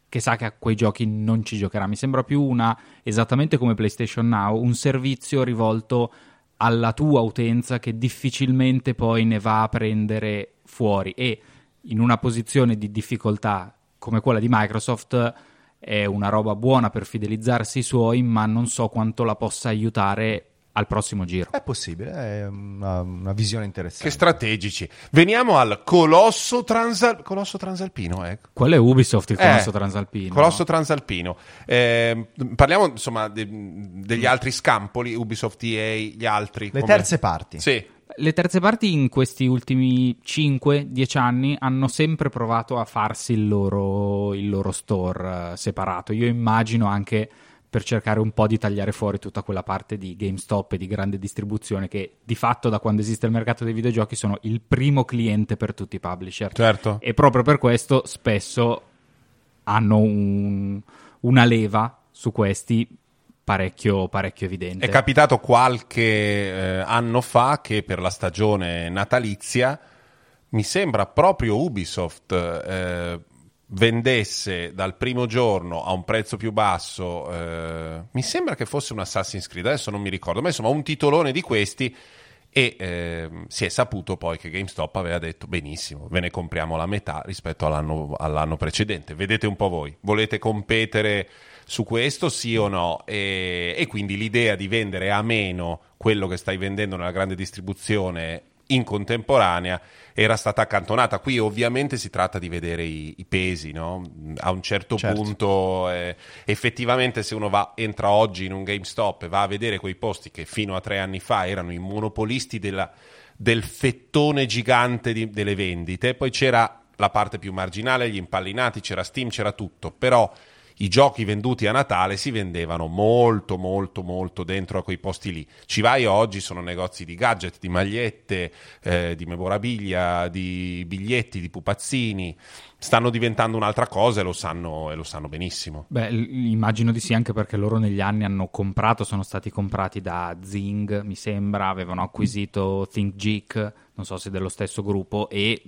che sa che a quei giochi non ci giocherà. Mi sembra più una, esattamente come PlayStation Now, un servizio rivolto alla tua utenza che difficilmente poi ne va a prendere fuori e in una posizione di difficoltà come quella di Microsoft è una roba buona per fidelizzarsi i suoi, ma non so quanto la possa aiutare al prossimo giro. È possibile, è una, una visione interessante. Che strategici. Veniamo al Colosso, Transal- Colosso Transalpino, ecco. Quello è Ubisoft, il Eh, colosso transalpino. Colosso Transalpino. Eh, parliamo insomma de- degli altri scampoli, Ubisoft EA, gli altri. Le come- terze parti. Sì. Le terze parti in questi ultimi 5-10 anni hanno sempre provato a farsi il loro, il loro store eh, separato. Io immagino anche per cercare un po' di tagliare fuori tutta quella parte di GameStop e di grande distribuzione che di fatto da quando esiste il mercato dei videogiochi sono il primo cliente per tutti i publisher. Certo. E proprio per questo spesso hanno un- una leva su questi parecchio, parecchio evidente. È capitato qualche eh, anno fa che per la stagione natalizia mi sembra proprio Ubisoft eh, vendesse dal primo giorno a un prezzo più basso, eh, mi sembra che fosse un Assassin's Creed, adesso non mi ricordo, ma insomma un titolone di questi e ehm, si è saputo poi che GameStop aveva detto benissimo, ve ne compriamo la metà rispetto all'anno, all'anno precedente. Vedete un po' voi, volete competere su questo sì o no? E, e quindi l'idea di vendere a meno quello che stai vendendo nella grande distribuzione in contemporanea era stata accantonata. Qui ovviamente si tratta di vedere i, i pesi, no? A un certo, Certo. punto eh, effettivamente se uno va, entra oggi in un GameStop e va a vedere quei posti che fino a tre anni fa erano i monopolisti della, del fettone gigante di- delle vendite, poi c'era la parte più marginale, gli impallinati, c'era Steam, c'era tutto, però i giochi venduti a Natale si vendevano molto molto molto dentro a quei posti lì. Ci vai oggi, sono negozi di gadget, di magliette, eh, di memorabilia, di biglietti, di pupazzini, stanno diventando un'altra cosa e lo sanno, e lo sanno benissimo. Beh, immagino di sì, anche perché loro negli anni hanno comprato, sono stati comprati da Zing, mi sembra, avevano acquisito ThinkGeek, non so se dello stesso gruppo, e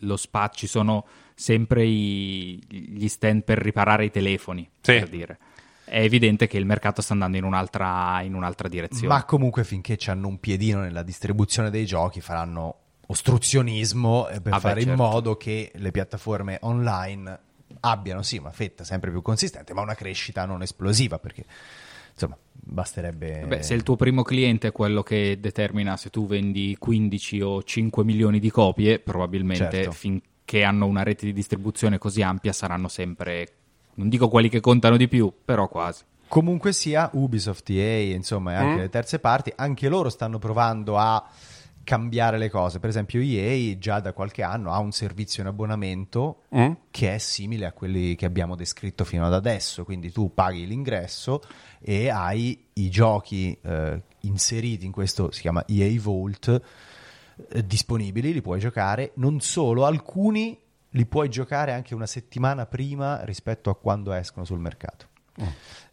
lo SPA ci sono sempre i- gli stand per riparare i telefoni, Sì. per dire. È evidente che il mercato sta andando in un'altra, in un'altra direzione. Ma comunque finché hanno un piedino nella distribuzione dei giochi faranno ostruzionismo eh, per Ah beh, fare in certo. modo che le piattaforme online abbiano sì una fetta sempre più consistente, ma una crescita non esplosiva perché insomma basterebbe Beh, se il tuo primo cliente è quello che determina se tu vendi 15 o 5 milioni di copie, probabilmente Certo. Finché hanno una rete di distribuzione così ampia saranno sempre, non dico quelli che contano di più, però quasi. Comunque sia, Ubisoft, EA, insomma, e anche Mm. le terze parti, anche loro stanno provando a cambiare le cose. Per esempio, EA già da qualche anno ha un servizio in abbonamento Mm? che è simile a quelli che abbiamo descritto fino ad adesso. Quindi tu paghi l'ingresso e hai i giochi eh, inseriti in questo, si chiama EA Vault, eh, disponibili, li puoi giocare. Non solo, alcuni li puoi giocare anche una settimana prima rispetto a quando escono sul mercato.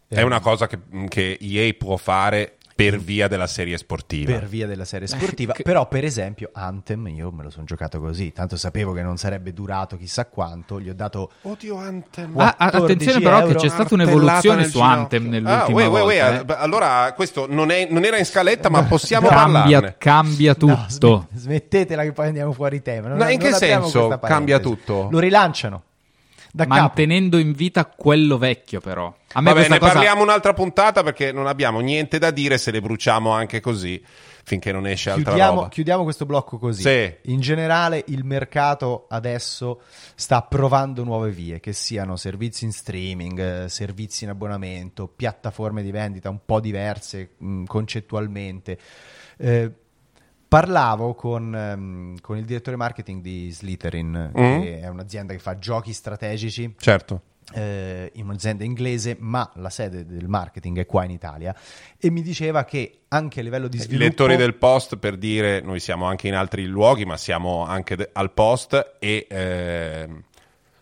È una cosa che, che EA può fare per via della serie sportiva. per via della serie sportiva. che- Però, per esempio, Anthem, io me lo sono giocato così. Tanto sapevo che non sarebbe durato chissà quanto. Gli ho dato. Oddio Anthem. Ah, ah, 14 attenzione però che c'è stata un'evoluzione su ginocchio. Anthem Ah, nell'ultima uè, uè, uè, volta. eh. Allora, questo non, è- non era in scaletta, ma possiamo Cambia, parlarne. cambia No, tutto. sm- smettetela che poi andiamo fuori tema. Non- No, in che senso cambia tutto? Lo rilanciano. Da capo. Mantenendo in vita quello vecchio però. A me Va bene, cosa... parliamo un'altra puntata perché non abbiamo niente da dire se le bruciamo anche così finché non esce altra Chiudiamo, roba. chiudiamo questo blocco così. Sì. In generale il mercato adesso sta provando nuove vie, che siano servizi in streaming, eh, servizi in abbonamento, piattaforme di vendita un po' diverse mh, concettualmente. Eh, parlavo con, ehm, con il direttore marketing di Slytherin, Mm. che è un'azienda che fa giochi strategici Certo. eh, in un'azienda inglese, ma la sede del marketing è qua in Italia. E mi diceva che anche a livello di I sviluppo. lettori del post per dire noi siamo anche in altri luoghi, ma siamo anche de- al post e ehm,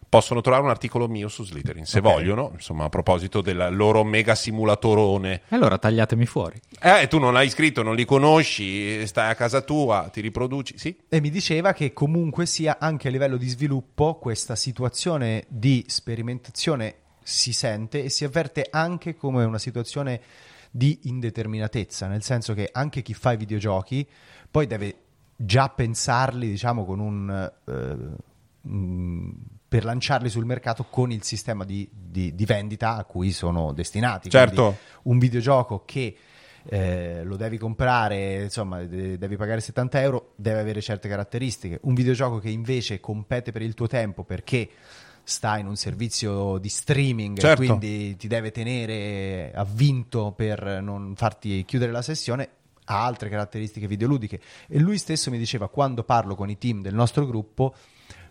possono trovare un articolo mio su Slytherin se Ok. vogliono, insomma, a proposito del loro mega simulatorone. E allora tagliatemi fuori. Eh, tu non l'hai scritto, non li conosci, stai a casa tua, ti riproduci, sì? E mi diceva che comunque sia anche a livello di sviluppo questa situazione di sperimentazione si sente e si avverte anche come una situazione di indeterminatezza, nel senso che anche chi fa i videogiochi poi deve già pensarli, diciamo, con un... eh, per lanciarli sul mercato con il sistema di, di- di vendita a cui sono destinati. Certo. Quindi un videogioco che eh, lo devi comprare, insomma, de- devi pagare 70 euro, deve avere certe caratteristiche. Un videogioco che invece compete per il tuo tempo perché sta in un servizio di streaming, Certo. quindi ti deve tenere avvinto per non farti chiudere la sessione. Ha altre caratteristiche videoludiche e lui stesso mi diceva quando parlo con i team del nostro gruppo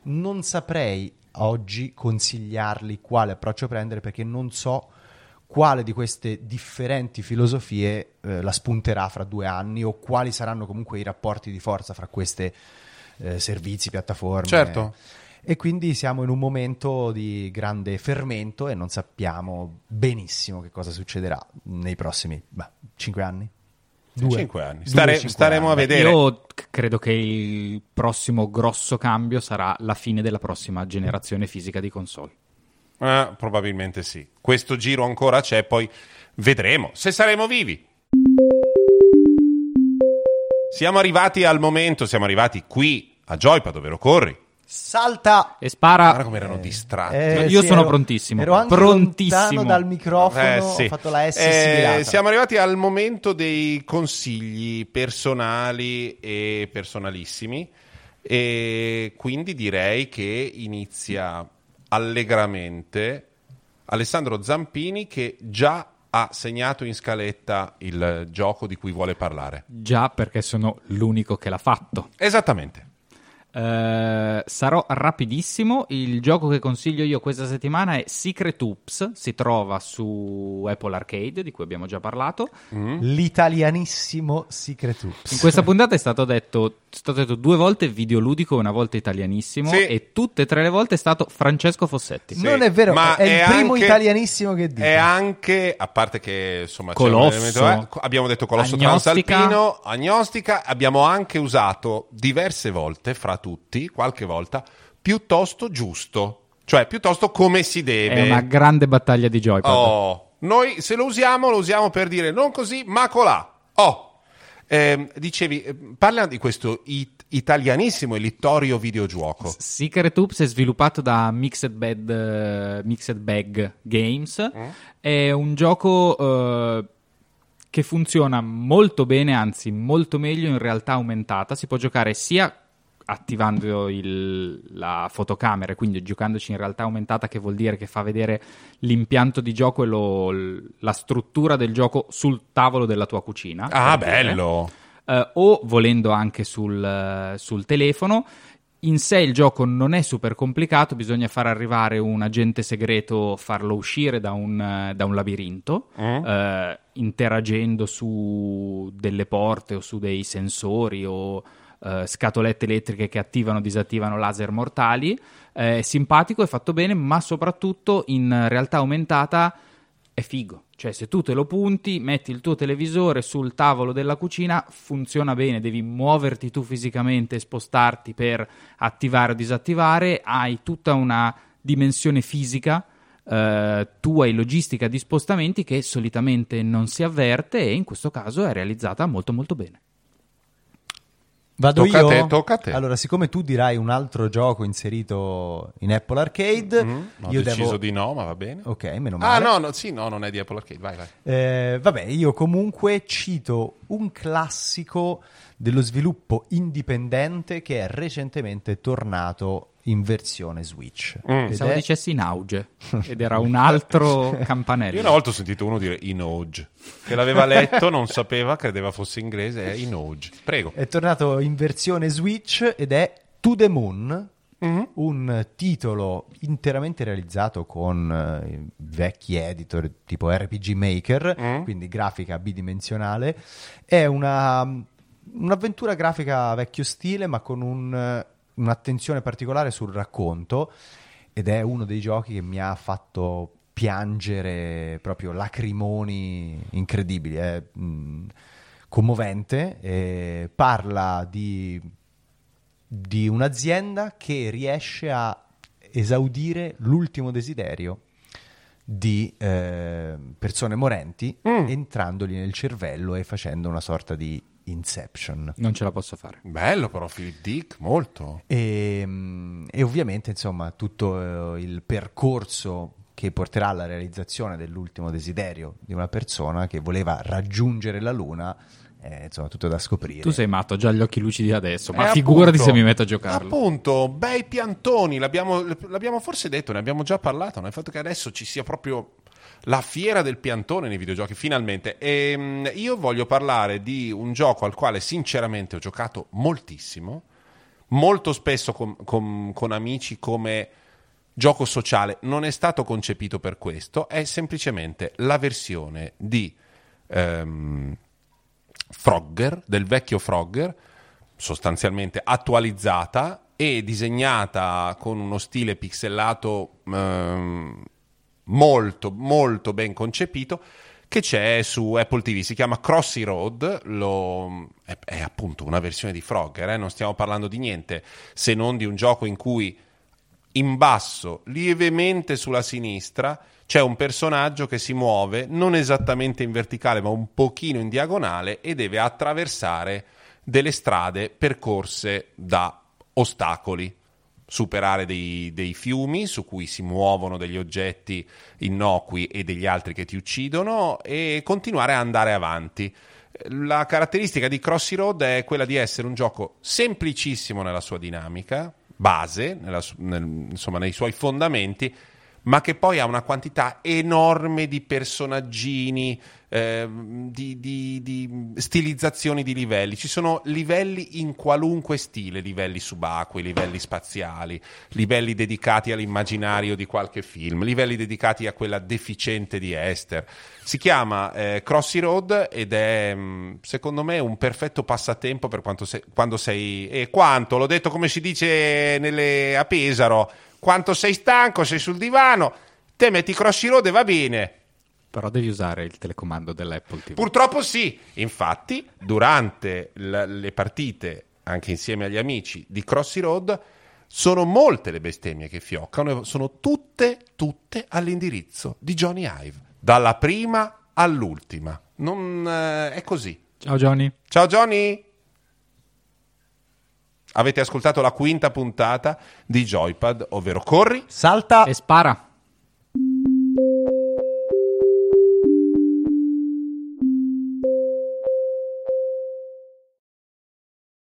non saprei oggi consigliarli quale approccio prendere perché non so quale di queste differenti filosofie eh, la spunterà fra due anni o quali saranno comunque i rapporti di forza fra queste eh, servizi, piattaforme. Certo. E quindi siamo in un momento di grande fermento e non sappiamo benissimo che cosa succederà nei prossimi beh, cinque anni. Due. Cinque anni. Due, Stare- cinque staremo a anni. vedere. Io credo che il prossimo grosso cambio sarà la fine della prossima generazione fisica di console. Eh, probabilmente sì. Questo giro ancora c'è, poi vedremo se saremo vivi. Siamo arrivati al momento, siamo arrivati qui a Joypad, dove lo corri. Salta! E spara... Guarda come erano distratti. Eh, Io sì, sono ero- prontissimo. Ero anche Prontissimo. dal microfono, Eh, sì. ho fatto la S Eh, siamo arrivati al momento dei consigli personali e personalissimi e quindi direi che inizia allegramente Alessandro Zampini che già ha segnato in scaletta il gioco di cui vuole parlare. Già perché sono l'unico che l'ha fatto. Esattamente. Eh, sarò rapidissimo. Il gioco che consiglio io questa settimana è Secret Oops. Si trova su Apple Arcade, di cui abbiamo già parlato. L'italianissimo Secret Oops. In questa puntata è stato detto, stato detto due volte videoludico e una volta italianissimo. Sì. E tutte e tre le volte è stato Francesco Fossetti. Sì, Non è vero, ma è il primo anche- italianissimo che dico. È anche, a parte che insomma c'è Colosso. un elemento, eh, abbiamo detto Colosso Agnostica. Transalpino, Agnostica, abbiamo anche usato diverse volte, fra tutti, qualche volta, piuttosto giusto, cioè piuttosto come si deve. È una grande battaglia di joypad. Oh, noi se lo usiamo, lo usiamo per dire non così, ma colà. Oh, Ehm, dicevi, eh, parla di questo it- italianissimo e littorio videogioco. Secret Oops è sviluppato da Mixed, Bed, eh, Mixed Bag Games. È un gioco eh, che funziona molto bene, anzi molto meglio in realtà aumentata. Si può giocare sia attivando il- la fotocamera, quindi giocandoci in realtà aumentata, che vuol dire che fa vedere l'impianto di gioco e lo- la struttura del gioco sul tavolo della tua cucina. Ah, bello. eh, o volendo anche sul, eh, sul telefono. In sé il gioco non è super complicato, bisogna far arrivare un agente segreto, farlo uscire da un, eh, da un labirinto, Mm. eh, interagendo su delle porte o su dei sensori o eh, scatolette elettriche che attivano o disattivano laser mortali. È simpatico, è fatto bene, ma soprattutto in realtà aumentata è figo. Cioè, se tu te lo punti, metti il tuo televisore sul tavolo della cucina, funziona bene, devi muoverti tu fisicamente, spostarti per attivare o disattivare, hai tutta una dimensione fisica eh, tua e logistica di spostamenti che solitamente non si avverte e in questo caso è realizzata molto molto bene. Vado Tocca a io? te, tocca a te. Allora, siccome tu dirai un altro gioco inserito in Apple Arcade, Mm, ho io deciso devo... di no, ma va bene. Ok, meno Ah, male. no, no, sì, no, non è di Apple Arcade. Vai, vai. Eh, vabbè, io comunque cito un classico dello sviluppo indipendente che è recentemente tornato in versione Switch. Mm. Ed Pensavo è- dicessi in auge ed era un altro campanello. Io una volta ho sentito uno dire Inoge, che l'aveva letto, non sapeva, credeva fosse inglese, è Inoge. Prego. È tornato in versione Switch ed è To the Moon, un titolo interamente realizzato con eh, vecchi editor tipo RPG Maker, Mm. quindi grafica bidimensionale. È una, un'avventura grafica vecchio stile, ma con un, eh, un'attenzione particolare sul racconto. Ed è uno dei giochi che mi ha fatto piangere proprio lacrimoni incredibili. È mm, commovente. parla di di un'azienda che riesce a esaudire l'ultimo desiderio di eh, persone morenti entrandogli nel cervello e facendo una sorta di inception. Non ce la posso fare. Bello però, Philip Dick, molto. E, mm, e ovviamente, insomma, tutto eh, il percorso che porterà alla realizzazione dell'ultimo desiderio di una persona che voleva raggiungere la Luna, è insomma tutto da scoprire. Tu sei matto, ho già gli occhi lucidi adesso, ma Eh, figurati appunto, se mi metto a giocarlo. Appunto, bei piantoni, l'abbiamo, l'abbiamo forse detto, ne abbiamo già parlato, no? il fatto che adesso ci sia proprio la fiera del piantone nei videogiochi, finalmente. E, mm, io voglio parlare di un gioco al quale sinceramente ho giocato moltissimo, molto spesso con, con- con amici come gioco sociale, non è stato concepito per questo, è semplicemente la versione di... ehm, Frogger, del vecchio Frogger, sostanzialmente attualizzata e disegnata con uno stile pixelato ehm, molto, molto ben concepito che c'è su Apple TV, si chiama Crossy Road, lo- è, è appunto una versione di Frogger, eh, non stiamo parlando di niente se non di un gioco in cui in basso, lievemente sulla sinistra, c'è un personaggio che si muove non esattamente in verticale, ma un pochino in diagonale e deve attraversare delle strade percorse da ostacoli, superare dei, dei fiumi su cui si muovono degli oggetti innocui e degli altri che ti uccidono e continuare a andare avanti. La caratteristica di Crossy Road è quella di essere un gioco semplicissimo nella sua dinamica, base, nella nel- insomma nei suoi fondamenti, ma che poi ha una quantità enorme di personaggini, ehm, di, di- di stilizzazioni di livelli. Ci sono livelli in qualunque stile, livelli subacquei, livelli spaziali, livelli dedicati all'immaginario di qualche film, livelli dedicati a quella deficiente di Esther. Si chiama eh, Crossy Road ed è mh, secondo me un perfetto passatempo per quanto sei, quando sei... E quanto? L'ho detto come si dice nelle, a Pesaro. Quanto sei stanco, sei sul divano, te metti Crossy Road e va bene. Però devi usare il telecomando dell'Apple TV. Purtroppo sì, infatti durante l- le partite, anche insieme agli amici di Crossy Road, sono molte le bestemmie che fioccano e sono tutte, tutte all'indirizzo di Johnny Ive, dalla prima all'ultima. Non, eh, è così. Ciao Johnny. Ciao Johnny! Avete ascoltato la quinta puntata di Joypad, ovvero Corri Salta E spara.